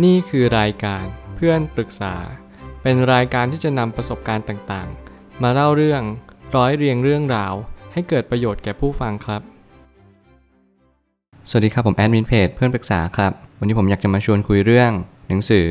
นี่คือรายการเพื่อนปรึกษา เป็นรายการที่จะนำประสบการณ์ต่างๆ มาเล่าเรื่องร้อยเรียงเรื่องราว ให้เกิดประโยชน์แก่ผู้ฟังครับ สวัสดีครับผมแอดมินเพจเพื่อนปรึกษาครับ วันนี้ผมอยากจะมาชวนคุยเรื่อง หนังสือ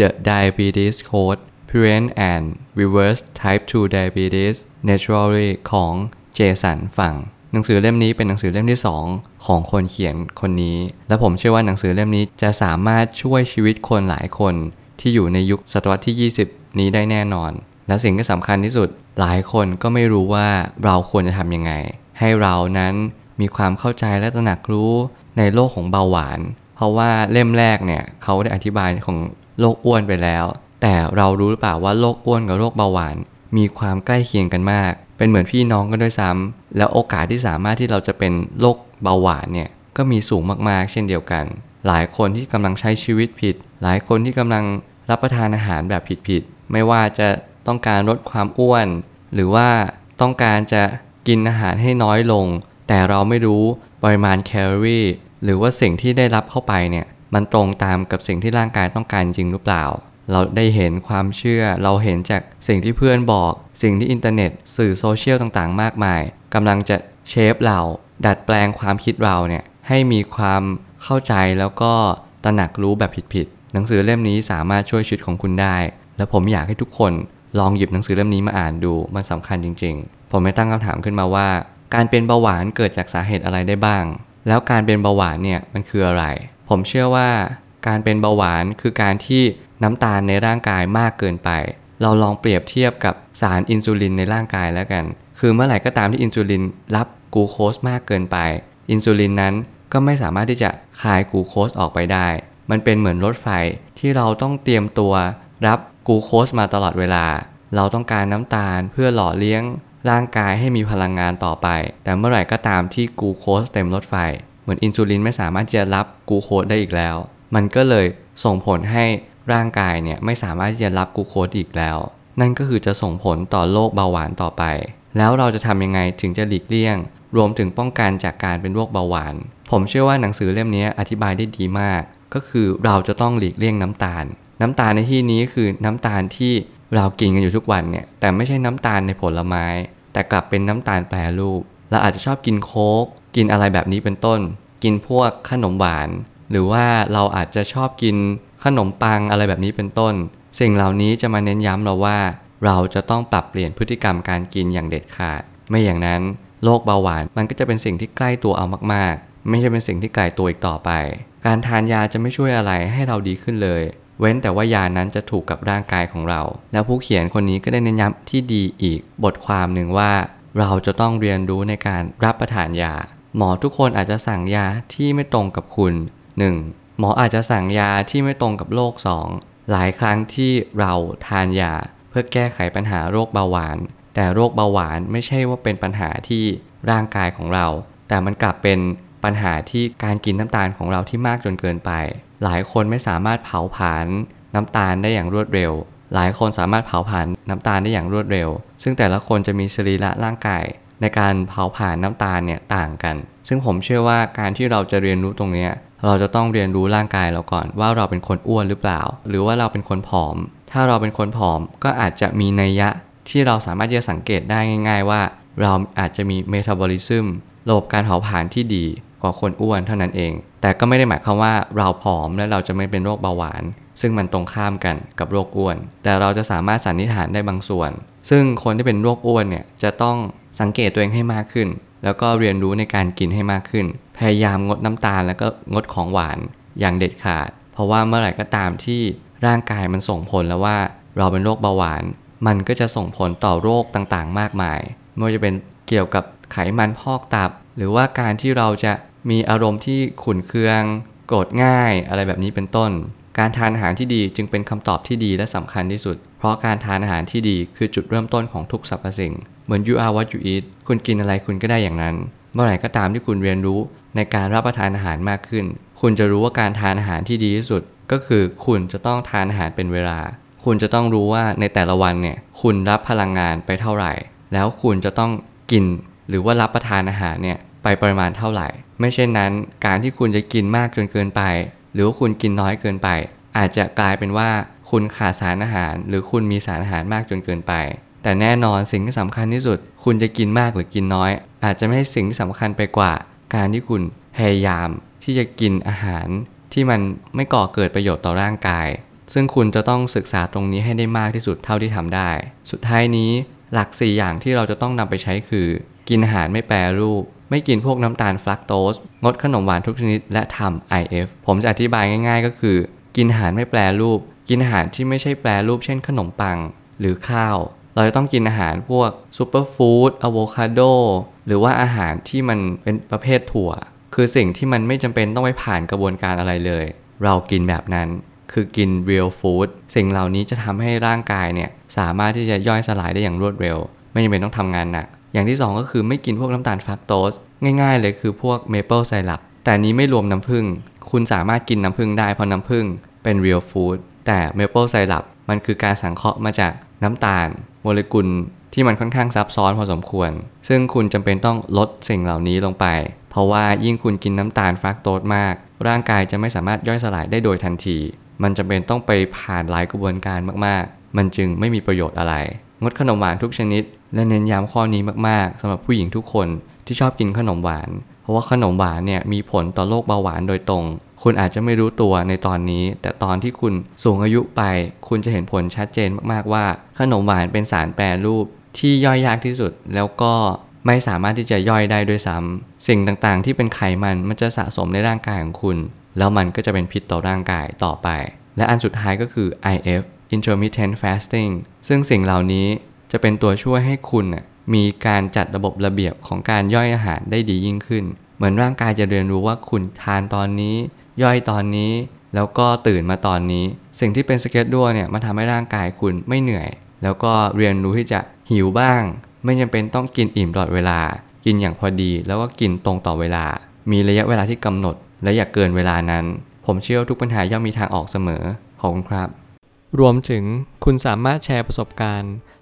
The Diabetes Code Prevent and Reverse Type 2 Diabetes Naturally ของเจสันฝั่ง หนังสือเล่มนี้เป็นหนังสือเล่มที่ 2 ของคนเขียนคนนี้ และผมเชื่อว่าหนังสือเล่มนี้จะสามารถช่วยชีวิตคนหลายคนที่อยู่ในยุคศตวรรษที่ 20 นี้ได้แน่นอน และสิ่งที่สำคัญที่สุดหลายคนก็ไม่รู้ว่าเราควรจะทำยังไง ให้เรานั้นมีความเข้าใจและตระหนักรู้ในโลกของเบาหวาน เพราะว่าเล่มแรกเนี่ยเขาได้อธิบายของโรคอ้วนไปแล้ว แต่เรารู้หรือเปล่าว่าโรคอ้วนกับโรคเบาหวาน มีความใกล้เคียงกันมาก เป็นเหมือนพี่น้องกันด้วยซ้ำแล้วโอกาสที่สามารถที่เราจะเป็นโรคเบาหวานเนี่ยก็มีสูงมากๆ เช่นเดียวกัน หลายคนที่กำลังใช้ชีวิตผิด หลายคนที่กำลังรับประทานอาหารแบบผิดๆไม่ว่าจะต้องการลดความอ้วน หรือว่าต้องการจะกินอาหารให้น้อยลง แต่เราไม่รู้ปริมาณแคลอรี่หรือว่าสิ่งที่ได้รับเข้าไปเนี่ยมันตรงตามกับสิ่งที่ร่างกายต้องการจริงหรือเปล่า เราได้เห็นความเชื่อ เราเห็นจากสิ่งที่เพื่อนบอก สิ่งที่อินเทอร์เน็ต สื่อโซเชียลต่างๆ มากมายกำลังจะเชฟเรา ดัดแปลงความคิดเราเนี่ยให้มีความเข้าใจแล้วก็ตระหนักรู้แบบผิดๆหนังสือเล่มนี้สามารถช่วยชีวิตของคุณได้ และผมอยากให้ทุกคนลองหยิบหนังสือเล่มนี้มาอ่านดูมันสำคัญจริง ๆ ผมไม่ตั้งคำถามขึ้นมาว่า การเป็นเบาหวานเกิดจากสาเหตุอะไรได้บ้าง แล้วการเป็นเบาหวานเนี่ยมันคืออะไร ผมเชื่อว่าการเป็นเบาหวานคือการที่ น้ำตาลในร่างกายมากเกินไป เราลองเปรียบเทียบกับสารอินซูลินในร่างกายแล้วกัน คือเมื่อไหร่ก็ตามที่อินซูลินรับกลูโคสมากเกินไป อินซูลินนั้นก็ไม่สามารถที่จะคายกลูโคสออกไปได้ มันเป็นเหมือนรถไฟที่เราต้องเตรียมตัว รับกลูโคสมาตลอดเวลา เราต้องการน้ำตาลเพื่อหล่อเลี้ยงร่างกายให้มีพลังงานต่อไป แต่เมื่อไหร่ก็ตามที่กลูโคสเต็มรถไฟ เหมือนอินซูลินไม่สามารถที่จะรับกลูโคสได้อีกแล้ว มันก็เลยส่งผลให้ ร่างกายเนี่ยไม่สามารถที่จะรับกูโคสอีกแล้ว นั่นก็คือจะส่งผลต่อโรคเบาหวานต่อไป แล้วเราจะทำยังไงถึงจะหลีกเลี่ยง รวมถึงป้องกันจากการเป็นโรคเบาหวาน ผมเชื่อว่าหนังสือเล่มนี้อธิบายได้ดีมาก ก็คือเราจะต้องหลีกเลี่ยงน้ำตาล น้ำตาลในที่นี้คือน้ำตาลที่เรากินกันอยู่ทุกวันเนี่ยแต่ไม่ใช่น้ำตาลในผลไม้ แต่กลับเป็นน้ำตาลแปรรูปเราอาจจะชอบกินโค้กกินอะไรแบบนี้เป็นต้น กินพวกขนมหวาน หรือว่าเราอาจจะชอบกิน ขนมปังอะไรแบบนี้เป็นต้น สิ่งเหล่านี้จะมาเน้นย้ำเราว่า เราจะต้องปรับเปลี่ยนพฤติกรรมการกินอย่างเด็ดขาด ไม่อย่างนั้นโรคเบาหวานมันก็จะเป็นสิ่งที่ใกล้ตัวเอามากๆ ไม่ใช่เป็นสิ่งที่ไกลตัวอีกต่อไป การทานยาจะไม่ช่วยอะไรให้เราดีขึ้นเลย เว้นแต่ว่ายานั้นจะถูกกับร่างกายของเรา แล้วผู้เขียนคนนี้ก็ได้เน้นย้ำที่ดีอีก บทความหนึ่งว่า เราจะต้องเรียนรู้ในการรับประทานยา หมอทุกคนอาจจะสั่งยาที่ไม่ตรงกับคุณ 1. หมออาจจะสั่งยาที่ไม่ตรงกับโรค 2. หลายครั้งที่เราทานยาเพื่อแก้ไขปัญหาโรคเบาหวาน แต่โรคเบาหวานไม่ใช่ว่าเป็นปัญหาที่ร่างกายของเรา แต่มันกลับเป็นปัญหาที่การกินน้ำตาลของเราที่มากจนเกินไป หลายคนไม่สามารถเผาผลาญน้ำตาลได้อย่างรวดเร็ว หลายคนสามารถเผาผลาญน้ำตาลได้อย่างรวดเร็ว ซึ่งแต่ละคนจะมีสรีระร่างกายในการเผาผลาญน้ำตาลเนี่ยต่างกัน ซึ่งผมเชื่อว่าการที่เราจะเรียนรู้ตรงนี้ เราจะต้องเรียนรู้ร่างกายเราก่อน ว่าเราเป็นคนอ้วนหรือเปล่า หรือว่าเราเป็นคนผอม ถ้าเราเป็นคนผอมก็อาจจะมีนัยยะที่เราสามารถจะสังเกตได้ง่าย ๆ ว่า เราอาจจะมีเมตาบอลิซึมระบบการเผาผลาญที่ดีกว่าคนอ้วนเท่านั้นเอง แต่ก็ไม่ได้หมายความว่าเราผอมและเราจะไม่เป็นโรคเบาหวาน ซึ่งมันตรงข้ามกันกับโรคอ้วน แต่เราจะสามารถสันนิษฐานได้บางส่วน ซึ่งคนที่เป็นโรคอ้วนเนี่ยจะต้องสังเกตตัวเองให้มากขึ้น แล้วก็เรียนรู้ในการกินให้มากขึ้น พยายามงดน้ำตาลแล้วก็งดของหวานอย่างเด็ดขาด เพราะว่าเมื่อไหร่ก็ตามที่ร่างกายมันส่งผลแล้วว่าเราเป็นโรคเบาหวาน มันก็จะส่งผลต่อโรคต่างๆ มากมาย ไม่ว่าจะเป็นเกี่ยวกับไขมันพอกตับ หรือว่าการที่เราจะมีอารมณ์ที่ขุ่นเคือง โกรธง่ายอะไรแบบนี้เป็นต้น การทานอาหารที่ดีจึงเป็นคำตอบที่ดีและสำคัญที่สุด เพราะการทานอาหารที่ดีคือจุดเริ่มต้นของทุกสรรพสิ่ง เหมือน you are what you eat คุณกินอะไรคุณก็ได้อย่างนั้น เมื่อไหร่ก็ตามที่คุณเรียนรู้ในการรับประทานอาหารมากขึ้น คุณจะรู้ว่าการทานอาหารที่ดีที่สุด ก็คือคุณจะต้องทานอาหารเป็นเวลา คุณจะต้องรู้ว่าในแต่ละวันเนี่ยคุณรับพลังงานไปเท่าไหร่ แล้วคุณจะต้องกิน หรือว่ารับประทานอาหารเนี่ยไปปริมาณเท่าไหร่ ไม่เช่นนั้น การที่คุณจะกินมากจนเกินไป หรือว่าคุณกินน้อยเกินไป อาจจะกลายเป็นว่าคุณขาดสารอาหาร หรือคุณมีสารอาหารมากจนเกินไป แต่แน่นอนสิ่งที่สำคัญที่สุด คุณจะกินมากหรือกินน้อย อาจจะไม่ใช่สิ่งที่สำคัญไปกว่า การที่คุณพยายามที่จะกินอาหาร ที่มันไม่ก่อเกิดประโยชน์ต่อร่างกาย ซึ่งคุณจะต้องศึกษาตรงนี้ให้ได้มากที่สุดเท่าที่ทำได้ สุดท้ายนี้หลัก 4 อย่างที่เราจะต้องนำไปใช้คือ กินอาหารไม่แปรรูป ไม่กินพวกน้ำตาลฟรักโตสงดขนมหวานทุกชนิดและทำ IF ผมจะอธิบายง่าย ๆ ก็คือ กินอาหารไม่แปรรูป กินอาหารที่ไม่ใช่แปรรูปเช่นขนมปัง หรือข้าว เราจะต้องกินอาหารพวก superfood อะโวคาโดหรือว่าอาหารที่มันเป็นประเภทถั่ว คือสิ่งที่มันไม่จำเป็นต้องไปผ่านกระบวนการอะไรเลย เรากินแบบนั้นคือกิน real food สิ่งเหล่านี้จะทำให้ร่างกายเนี่ยสามารถที่จะย่อยสลายได้อย่างรวดเร็ว ไม่จำเป็นต้องทำงานหนัก อย่างที่ 2 ก็คือไม่กินพวกน้ำตาลฟรักโตสง่าย ๆ เลยคือพวกเมเปิลไซรัปแต่นี้ไม่รวมน้ำผึ้งคุณสามารถกินน้ำผึ้งได้เพราะน้ำผึ้งเป็น real food แต่เมเปิลไซรัปมันคือการสังเคราะห์มาจากน้ำตาล โมเลกุลที่มันค่อนข้างซับซ้อนพอสมควร ซึ่งคุณจำเป็นต้องลดสิ่งเหล่านี้ลงไป เพราะว่ายิ่งคุณกินน้ำตาลฟรักโตสมาก ร่างกายจะไม่สามารถย่อยสลายได้โดยทันที มันจำเป็นต้องไปผ่านหลายกระบวนการมากๆ มันจึงไม่มีประโยชน์อะไร งดขนมหวานทุกชนิด และเน้นย้ำข้อนี้มากๆสำหรับผู้หญิงทุกคนที่ชอบกินขนมหวาน เพราะว่าขนมหวานเนี่ยมีผลต่อโรคเบาหวานโดยตรง คุณอาจจะไม่รู้ตัวในตอนนี้ แต่ตอนที่คุณสูงอายุไป คุณจะเห็นผลชัดเจนมากๆว่า ขนมหวานเป็นสารแปรรูปที่ย่อยยากที่สุดแล้วก็ไม่สามารถที่จะย่อยได้ด้วยซ้ำสิ่งต่างๆ ที่เป็นไขมันมันจะสะสมในร่างกายของคุณ แล้วมันก็จะเป็นพิษต่อร่างกายต่อไป และอันสุดท้ายก็คือ IF intermittent fasting ซึ่งสิ่งเหล่านี้ จะเป็นตัวช่วยให้คุณนะมีการจัดระบบระเบียบของการย่อยอาหารได้ดียิ่งขึ้น เหมือนร่างกายจะเรียนรู้ว่าคุณทานตอนนี้ ย่อยตอนนี้ แล้วก็ตื่นมาตอนนี้ สิ่งที่เป็นสเก็ตดัวเนี่ยมันทำให้ร่างกายคุณไม่เหนื่อย แล้วก็เรียนรู้ที่จะหิวบ้าง ไม่จำเป็นต้องกินอิ่มตลอดเวลา กินอย่างพอดี แล้วก็กินตรงต่อเวลา มีระยะเวลาที่กำหนด และอย่าเกินเวลานั้น ผมเชื่อทุกปัญหาย่อมมีทางออกเสมอขอบคุณครับ รวมถึงคุณสามารถแชร์ประสบการณ์